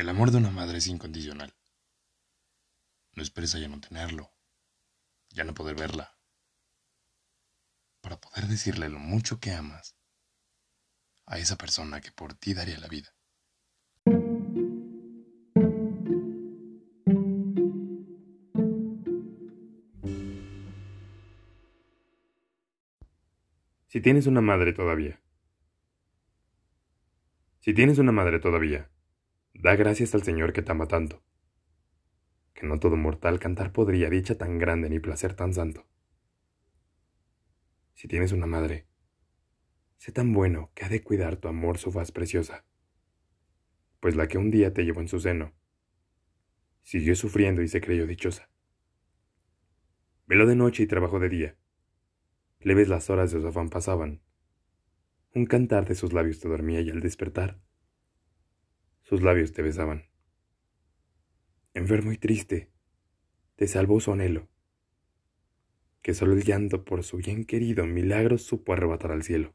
El amor de una madre es incondicional. No esperes a ya no tenerlo, ya no poder verla, para poder decirle lo mucho que amas a esa persona que por ti daría la vida. Si tienes una madre todavía. Si tienes una madre todavía, da gracias al Señor que te ama tanto, que no todo mortal cantar podría dicha tan grande ni placer tan santo. Si tienes una madre, sé tan bueno que ha de cuidar tu amor su faz preciosa, pues la que un día te llevó en su seno, siguió sufriendo y se creyó dichosa. Veló de noche y trabajó de día Leves las horas de su afán pasaban. Un cantar de sus labios te dormía y al despertar, sus labios te besaban. Enfermo y triste, te salvó su anhelo, que solo el llanto por su bien querido milagro supo arrebatar al cielo,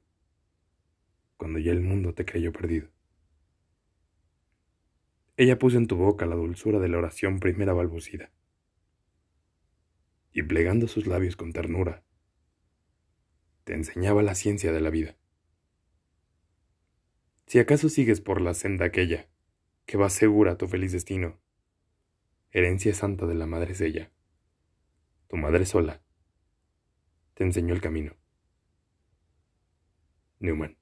cuando ya el mundo te creyó perdido. Ella puso en tu boca la dulzura de la oración primera balbucida, y plegando sus labios con ternura, te enseñaba la ciencia de la vida. Si acaso sigues por la senda aquella, que va segura a tu feliz destino, herencia santa de la madre es ella. Tu madre sola te enseñó el camino. Newman.